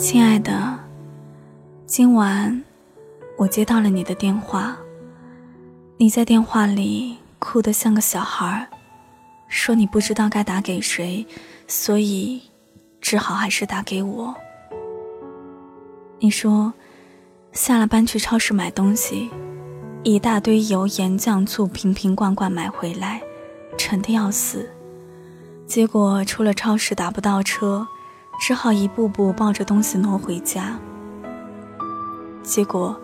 亲爱的，今晚我接到了你的电话。你在电话里哭得像个小孩，说你不知道该打给谁，所以只好还是打给我。你说下了班去超市买东西，一大堆油盐酱醋瓶瓶罐罐买回来，沉得要死。结果出了超市打不到车。只好一步步抱着东西挪回家。结果，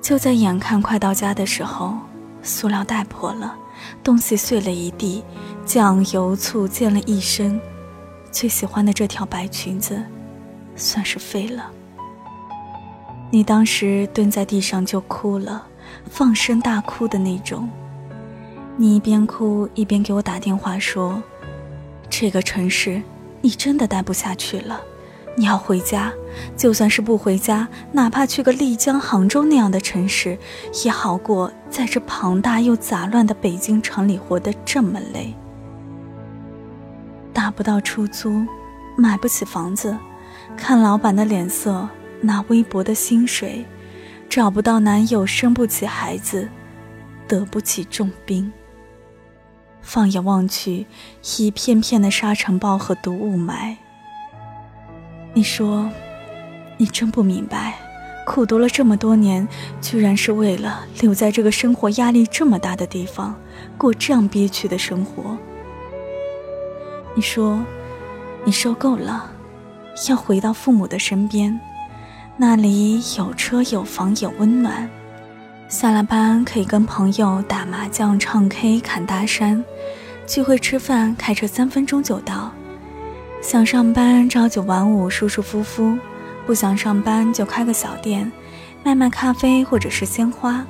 就在眼看快到家的时候，塑料袋破了，东西碎了一地，酱油醋溅了一身，最喜欢的这条白裙子，算是废了。你当时蹲在地上就哭了，放声大哭的那种。你一边哭一边给我打电话说：“这个城市。”你真的待不下去了，你要回家。就算是不回家，哪怕去个丽江、杭州那样的城市，也好过在这庞大又杂乱的北京城里活得这么累。打不到出租，买不起房子，看老板的脸色，拿微薄的薪水，找不到男友，生不起孩子，得不起重病。放眼望去，一片片的沙尘暴和毒雾霾。你说，你真不明白，苦读了这么多年，居然是为了留在这个生活压力这么大的地方，过这样憋屈的生活。你说，你受够了，要回到父母的身边，那里有车有房有温暖。下了班可以跟朋友打麻将、唱 K、侃大山，聚会吃饭，开车三分钟就到。想上班朝九晚五，舒舒服服；不想上班就开个小店，卖卖咖啡或者是鲜花。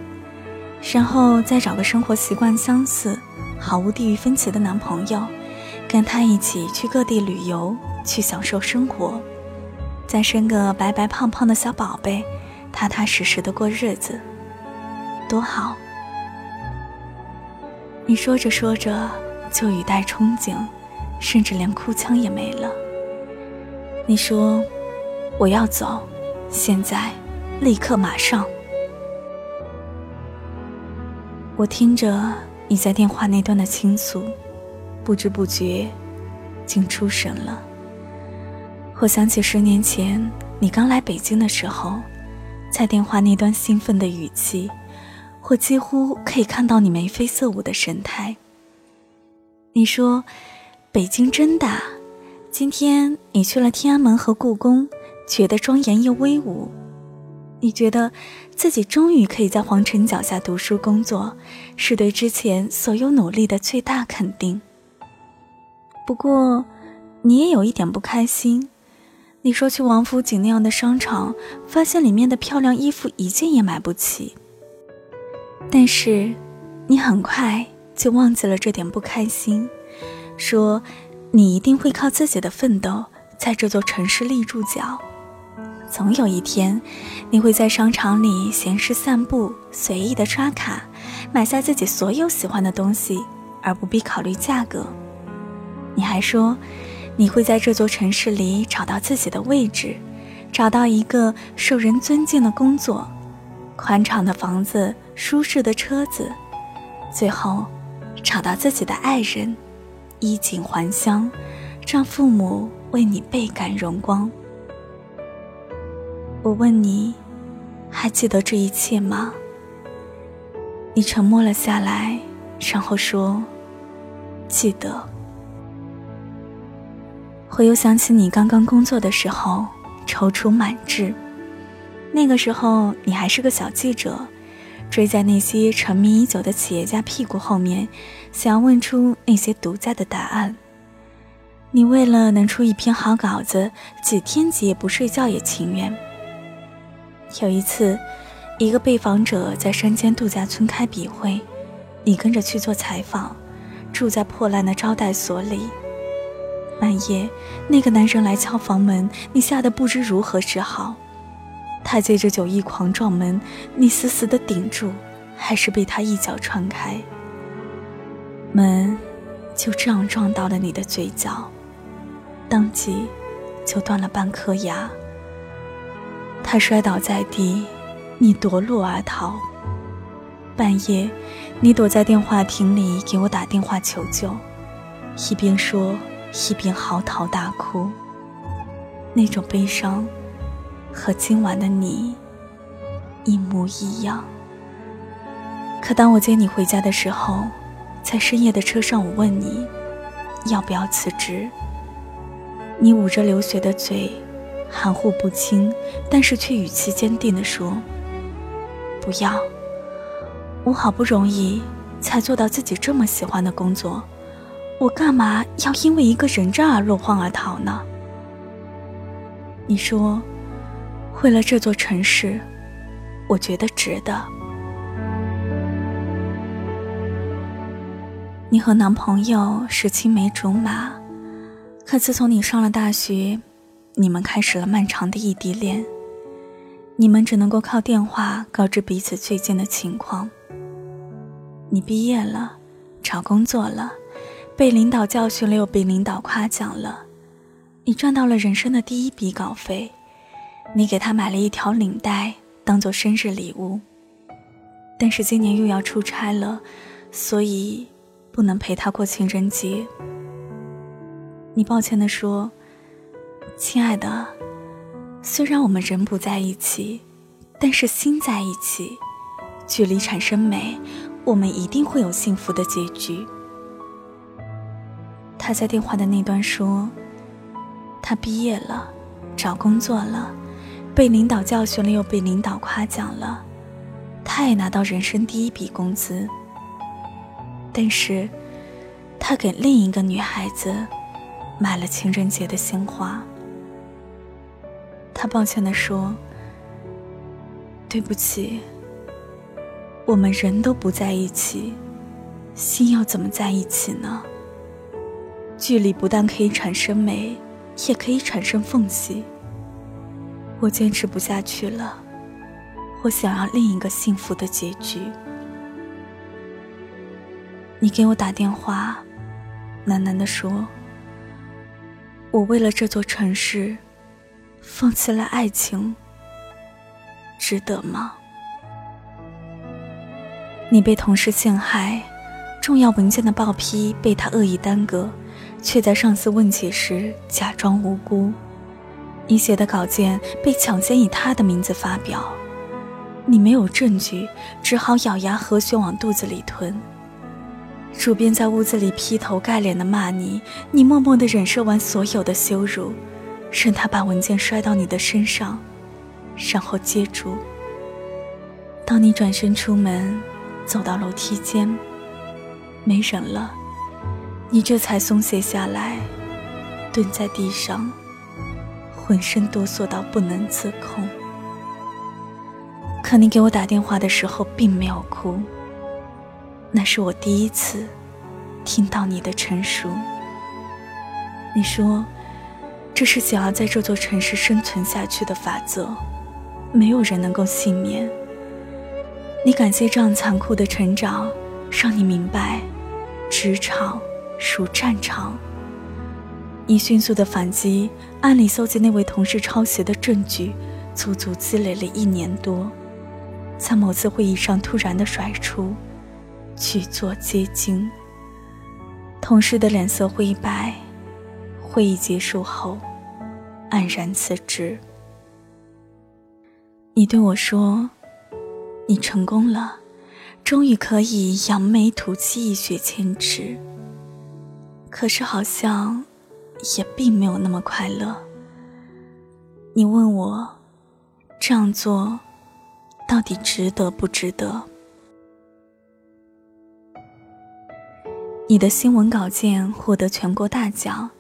然后再找个生活习惯相似、毫无地域分歧的男朋友，跟他一起去各地旅游，去享受生活。再生个白白胖胖的小宝贝，踏踏实实的过日子。多好！你说着说着就语带憧憬，甚至连哭腔也没了。你说我要走，现在，立刻，马上。我听着你在电话那端的倾诉，不知不觉竟出神了。我想起十年前你刚来北京的时候，在电话那端兴奋的语气。我几乎可以看到你眉飞色舞的神态。你说，北京真大。今天你去了天安门和故宫，觉得庄严又威武。你觉得自己终于可以在皇城脚下读书工作，是对之前所有努力的最大肯定。不过，你也有一点不开心。你说去王府井那样的商场，发现里面的漂亮衣服一件也买不起。但是，你很快就忘记了这点不开心，说你一定会靠自己的奋斗在这座城市立住脚。总有一天，你会在商场里闲适散步，随意的刷卡，买下自己所有喜欢的东西，而不必考虑价格。你还说，你会在这座城市里找到自己的位置，找到一个受人尊敬的工作。宽敞的房子，舒适的车子，最后找到自己的爱人，衣锦还乡，让父母为你倍感荣光。我问你，还记得这一切吗？你沉默了下来，然后说：“记得。”我又想起你刚刚工作的时候，踌躇满志。那个时候，你还是个小记者，追在那些沉迷已久的企业家屁股后面，想要问出那些独家的答案。你为了能出一篇好稿子，几天几夜不睡觉也情愿。有一次，一个被访者在山间度假村开笔会，你跟着去做采访，住在破烂的招待所里。半夜，那个男人来敲房门，你吓得不知如何是好。他借着酒意狂撞门，你死死的顶住，还是被他一脚踹开。门就这样撞到了你的嘴角，当即就断了半颗牙，他摔倒在地，你夺路而逃。半夜，你躲在电话亭里给我打电话求救，一边说一边嚎啕大哭。那种悲伤，和今晚的你一模一样。可当我接你回家的时候，在深夜的车上，我问你，要不要辞职？你捂着流血的嘴，含糊不清，但是却语气坚定地说：“不要。我好不容易才做到自己这么喜欢的工作，我干嘛要因为一个人渣而落荒而逃呢？”你说：“为了这座城市，我觉得值得。”你和男朋友是青梅竹马，可自从你上了大学，你们开始了漫长的异地恋。你们只能够靠电话告知彼此最近的情况。你毕业了，找工作了，被领导教训了又被领导夸奖了，你赚到了人生的第一笔稿费。你给他买了一条领带当做生日礼物，但是今年又要出差了，所以。不能陪他过情人节，你抱歉地说：“亲爱的，虽然我们人不在一起，但是心在一起，距离产生美，我们一定会有幸福的结局。”他在电话的那端说：“他毕业了，找工作了，被领导教训了又被领导夸奖了，他也拿到人生第一笔工资。”但是，他给另一个女孩子买了情人节的鲜花。他抱歉地说：“对不起，我们人都不在一起，心要怎么在一起呢？距离不但可以产生美，也可以产生缝隙。我坚持不下去了，我想要另一个幸福的结局。”你给我打电话，喃喃地说：“我为了这座城市，放弃了爱情，值得吗？”你被同事陷害，重要文件的报批被他恶意耽搁，却在上司问起时假装无辜。你写的稿件被抢先以他的名字发表，你没有证据，只好咬牙和血往肚子里吞。主编在屋子里劈头盖脸的骂你，你默默的忍受完所有的羞辱，任他把文件摔到你的身上，然后接住。当你转身出门，走到楼梯间，没人了，你这才松懈下来，蹲在地上，浑身哆嗦到不能自控。可你给我打电话的时候，并没有哭。那是我第一次听到你的成熟。你说，这是想要在这座城市生存下去的法则，没有人能够幸免。你感谢这样残酷的成长，让你明白，职场如战场。你迅速的反击，暗里搜集那位同事抄袭的证据，足足积累了一年多，在某次会议上突然的甩出。去做接近。同事的脸色灰白。会议结束后，黯然辞职。你对我说：“你成功了，终于可以扬眉吐气，一雪前耻。”可是好像也并没有那么快乐。你问我，这样做到底值得不值得？你的新闻稿件获得全国大奖，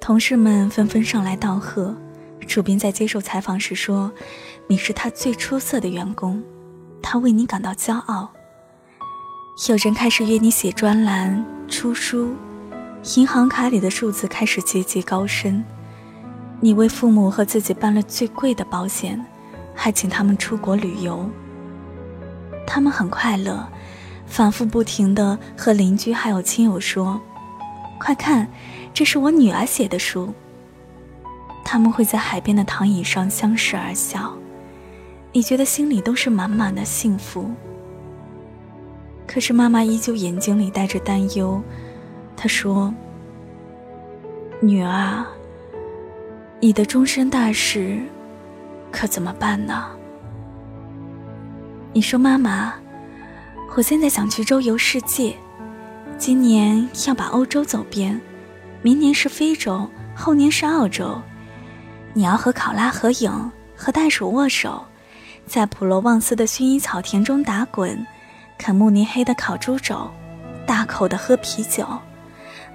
同事们纷纷上来道贺。主编在接受采访时说：“你是他最出色的员工，他为你感到骄傲。”有人开始约你写专栏、出书，银行卡里的数字开始节节高升。你为父母和自己办了最贵的保险，还请他们出国旅游。他们很快乐。反复不停地和邻居还有亲友说：“快看，这是我女儿写的书。”他们会在海边的躺椅上相视而笑，你觉得心里都是满满的幸福。可是妈妈依旧眼睛里带着担忧，他说：“女儿，你的终身大事可怎么办呢？”你说：“妈妈，我现在想去周游世界，今年要把欧洲走遍，明年是非洲，后年是澳洲。你要和考拉合影，和袋鼠握手。”在普罗旺斯的薰衣草田中打滚，啃慕尼黑的烤猪肘，大口的喝啤酒，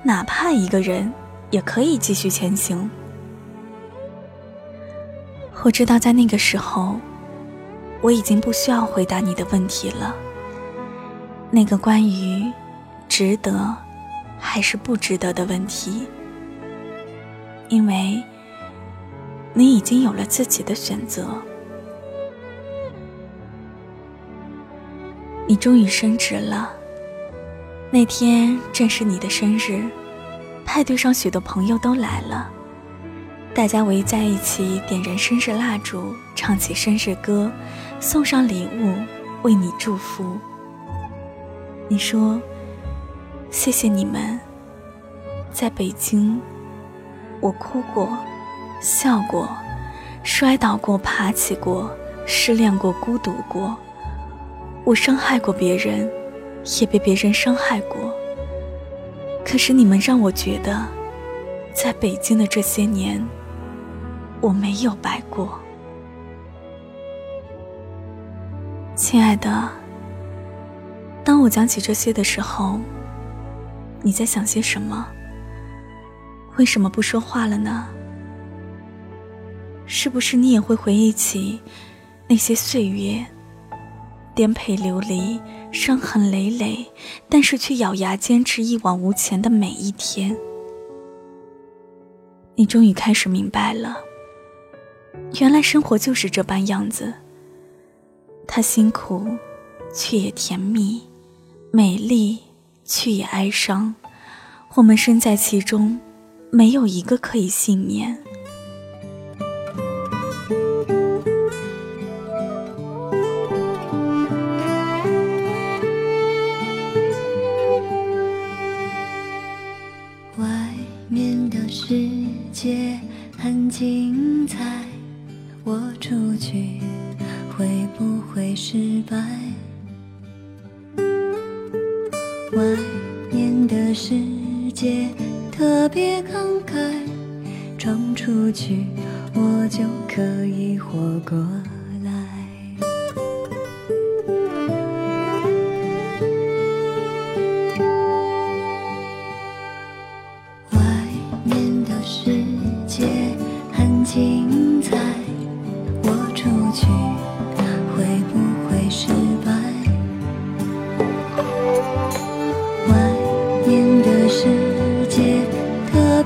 哪怕一个人也可以继续前行。我知道，在那个时候，我已经不需要回答你的问题了。那个关于值得还是不值得的问题，因为你已经有了自己的选择。你终于升职了。那天正是你的生日，派对上许多朋友都来了，大家围在一起点燃生日蜡烛，唱起生日歌，送上礼物，为你祝福。你说：“谢谢你们。”在北京，我哭过，笑过，摔倒过，爬起过，失恋过，孤独过。我伤害过别人，也被别人伤害过。可是你们让我觉得，在北京的这些年，我没有白过。亲爱的，当我讲起这些的时候，你在想些什么？为什么不说话了呢？是不是你也会回忆起那些岁月？颠沛流离，伤痕累累，但是却咬牙坚持一往无前的每一天。你终于开始明白了，原来生活就是这般样子。它辛苦，却也甜蜜；美丽，却也哀伤。我们身在其中，没有一个可以幸免。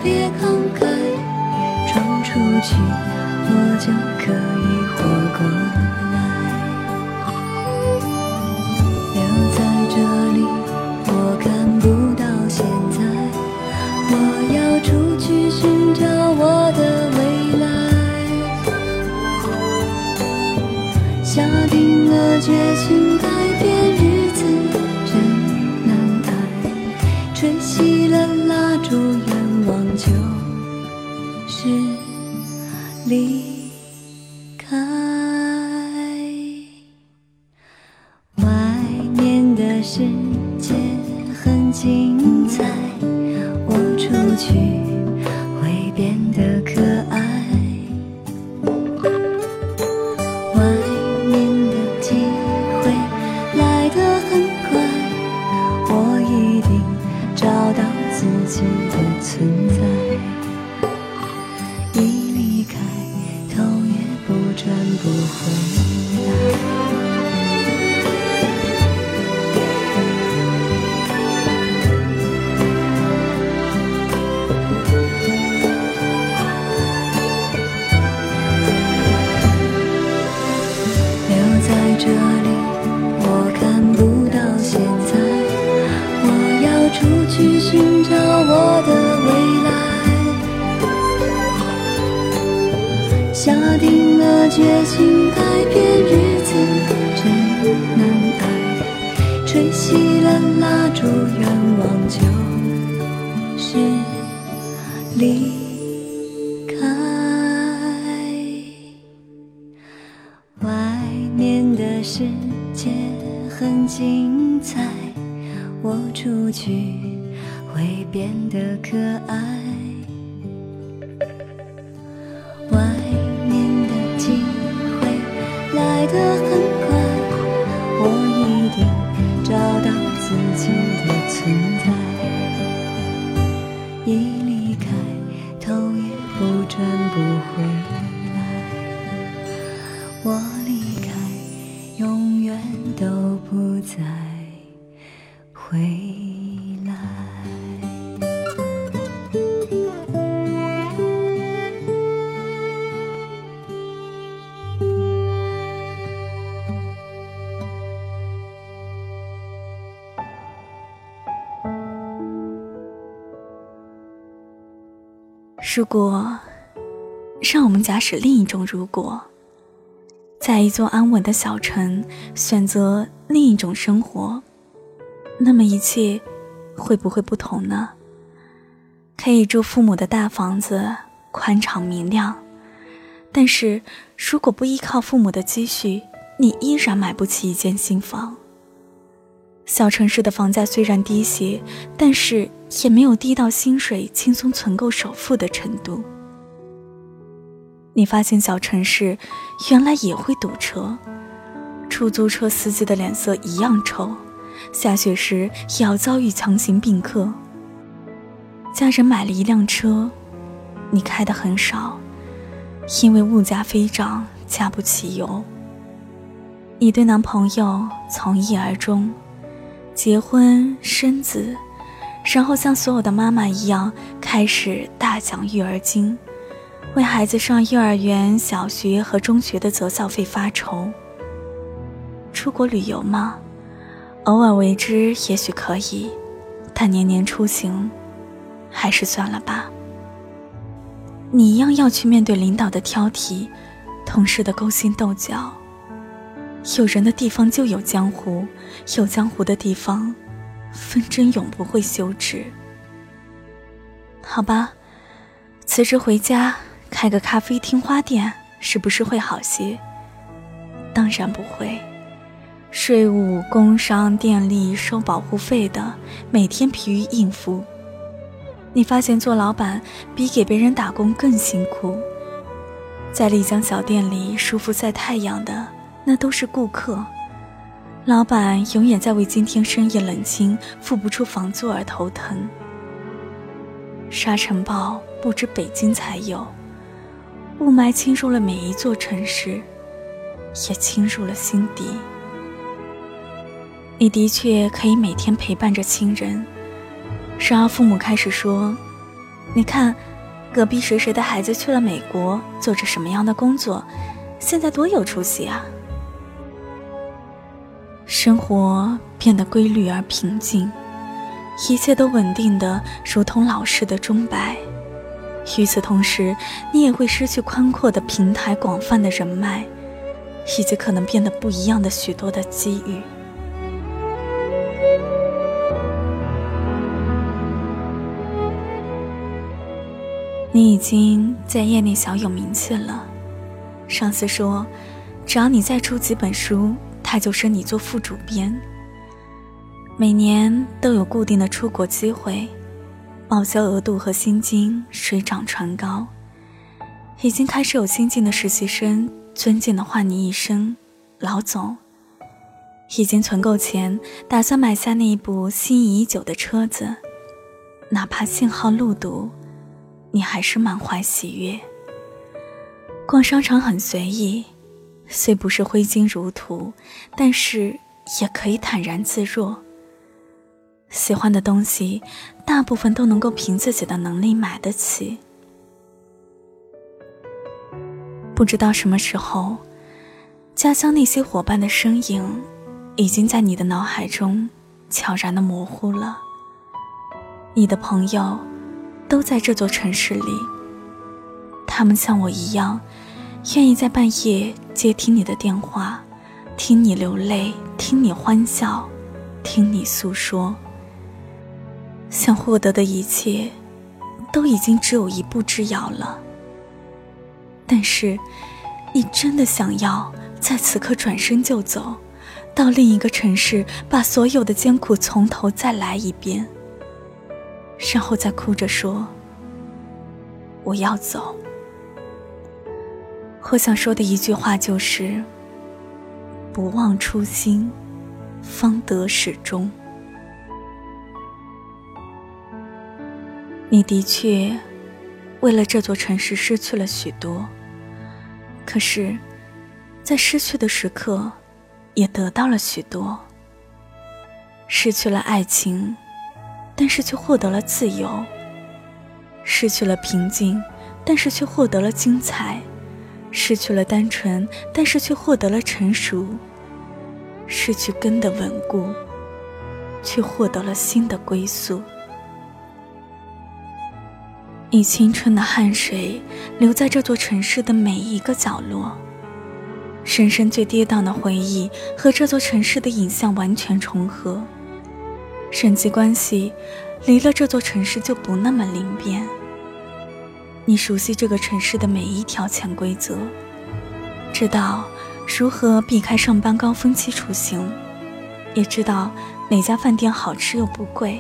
别慷慨闯出去，我就可以活过来。心的存在，一离开头也不转不回。世界很精彩，我出去会变得可爱。如果让我们假使另一种如果，在一座安稳的小城选择另一种生活，那么一切会不会不同呢？可以住父母的大房子，宽敞明亮，但是如果不依靠父母的积蓄，你依然买不起一间新房。小城市的房价虽然低些，但是也没有低到薪水轻松存够首付的程度。你发现小城市原来也会堵车，出租车司机的脸色一样臭，下雪时也要遭遇强行并客。家人买了一辆车，你开的很少，因为物价飞涨，加不起油。你对男朋友从一而终。结婚生子，然后像所有的妈妈一样开始大讲育儿经，为孩子上幼儿园、小学和中学的择校费发愁。出国旅游吗？偶尔为之也许可以，但年年出行，还是算了吧。你一样要去面对领导的挑剔，同事的勾心斗角。有人的地方就有江湖，有江湖的地方，纷争永不会休止。好吧，辞职回家开个咖啡厅、花店，是不是会好些？当然不会，税务、工商、电力收保护费的，每天疲于应付。你发现做老板比给别人打工更辛苦，在丽江小店里舒服晒太阳的。那都是顾客，老板永远在为今天深夜冷清付不出房租而头疼。沙尘暴不止北京才有，雾霾侵入了每一座城市，也侵入了心底。你的确可以每天陪伴着亲人，然而父母开始说：“你看，隔壁谁谁的孩子去了美国，做着什么样的工作，现在多有出息啊！”生活变得规律而平静，一切都稳定的如同老式的钟摆。与此同时，你也会失去宽阔的平台、广泛的人脉，以及可能变得不一样的许多的机遇。你已经在业内小有名气了，上司说，只要你再出几本书。他就升你做副主编，每年都有固定的出国机会，报销额度和薪金水涨船高，已经开始有新进的实习生尊敬的唤你一声“老总”，已经存够钱，打算买下那一部心仪已久的车子，哪怕信号路堵，你还是满怀喜悦。逛商场很随意。虽不是挥金如土，但是也可以坦然自若。喜欢的东西，大部分都能够凭自己的能力买得起。不知道什么时候，家乡那些伙伴的身影，已经在你的脑海中悄然的模糊了。你的朋友，都在这座城市里。他们像我一样。愿意在半夜接听你的电话，听你流泪，听你欢笑，听你诉说。想获得的一切，都已经只有一步之遥了。但是，你真的想要在此刻转身就走，到另一个城市，把所有的艰苦从头再来一遍，然后再哭着说：“我要走。”我想说的一句话就是：“不忘初心，方得始终。”你的确为了这座城市失去了许多，可是，在失去的时刻，也得到了许多。失去了爱情，但是却获得了自由；失去了平静，但是却获得了精彩；失去了单纯，但是却获得了成熟；失去根的稳固，却获得了新的归宿。你青春的汗水流在这座城市的每一个角落，深深最跌宕的回忆和这座城市的影像完全重合。人际关系离了这座城市就不那么灵便。你熟悉这个城市的每一条潜规则，知道如何避开上班高峰期出行，也知道哪家饭店好吃又不贵，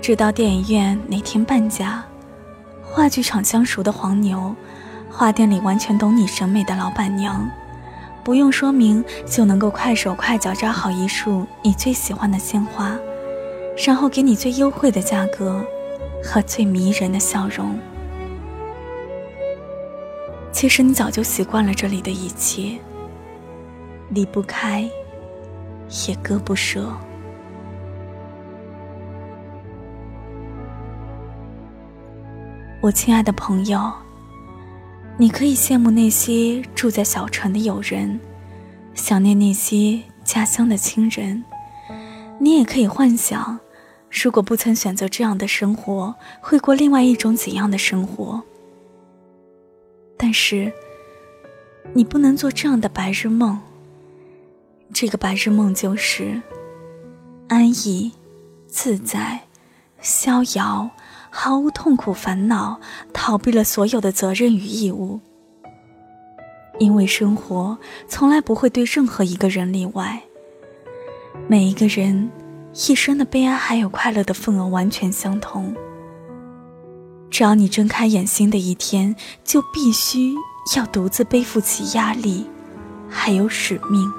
知道电影院哪天半价。话剧场相熟的黄牛，花店里完全懂你审美的老板娘，不用说明就能够快手快脚扎好一束你最喜欢的鲜花，然后给你最优惠的价格和最迷人的笑容。其实你早就习惯了这里的一切，离不开，也割不舍。我亲爱的朋友，你可以羡慕那些住在小城的友人，想念那些家乡的亲人。你也可以幻想，如果不曾选择这样的生活，会过另外一种怎样的生活。但是，你不能做这样的白日梦。这个白日梦就是安逸、自在、逍遥。毫无痛苦烦恼，逃避了所有的责任与义务。因为生活从来不会对任何一个人例外。每一个人一生的悲哀还有快乐的份额完全相同。只要你睁开眼新的一天，就必须要独自背负起压力，还有使命。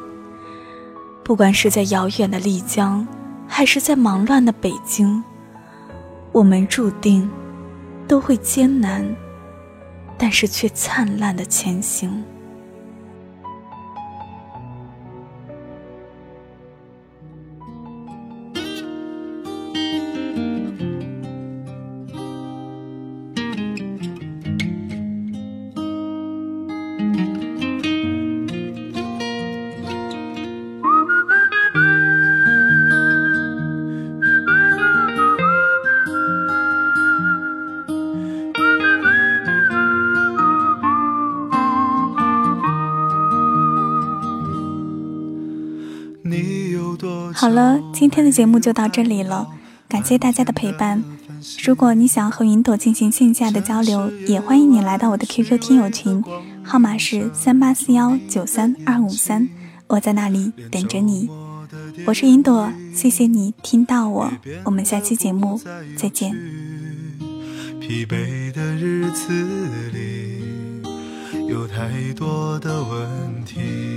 不管是在遥远的丽江，还是在忙乱的北京。我们注定都会艰难，但是却灿烂的前行。好了，今天的节目就到这里了，感谢大家的陪伴。如果你想和云朵进行线下的交流，也欢迎你来到我的 QQ 听友群，号码是三八四幺九三二五三，我在那里等着你。我是云朵，谢谢你听到我，我们下期节目再见。疲惫的日子里，有太多的问题。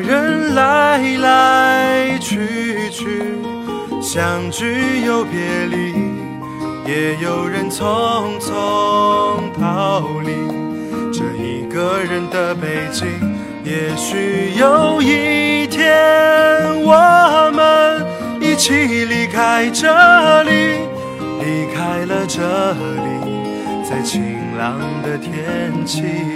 人来来去去，相聚又别离，也有人匆匆逃离。这一个人的北京，也许有一天我们一起离开这里，离开了这里，在晴朗的天气。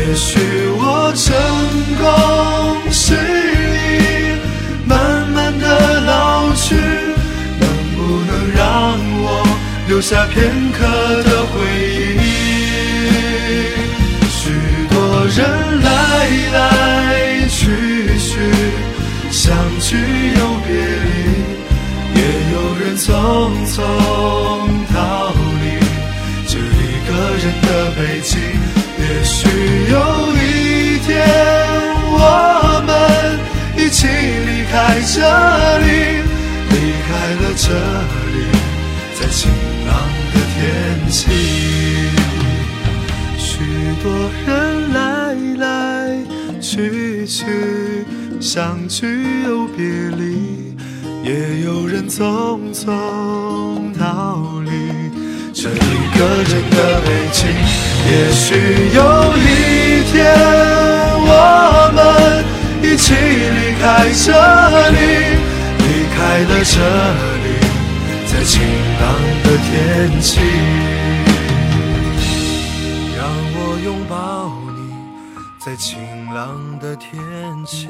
也许我成功失意，慢慢的老去，能不能让我留下片刻的回忆？许多人来来去去，相聚又别离，也有人匆匆逃离这一个人的北京。也许有一天，我们一起离开这里，离开了这里，在晴朗的天气。许多人来来。去去，相聚又别离，也有人匆匆逃个人的北京。也许有一天，我们一起离开这里，离开了这里，在晴朗的天气。让我拥抱你在晴朗的天气。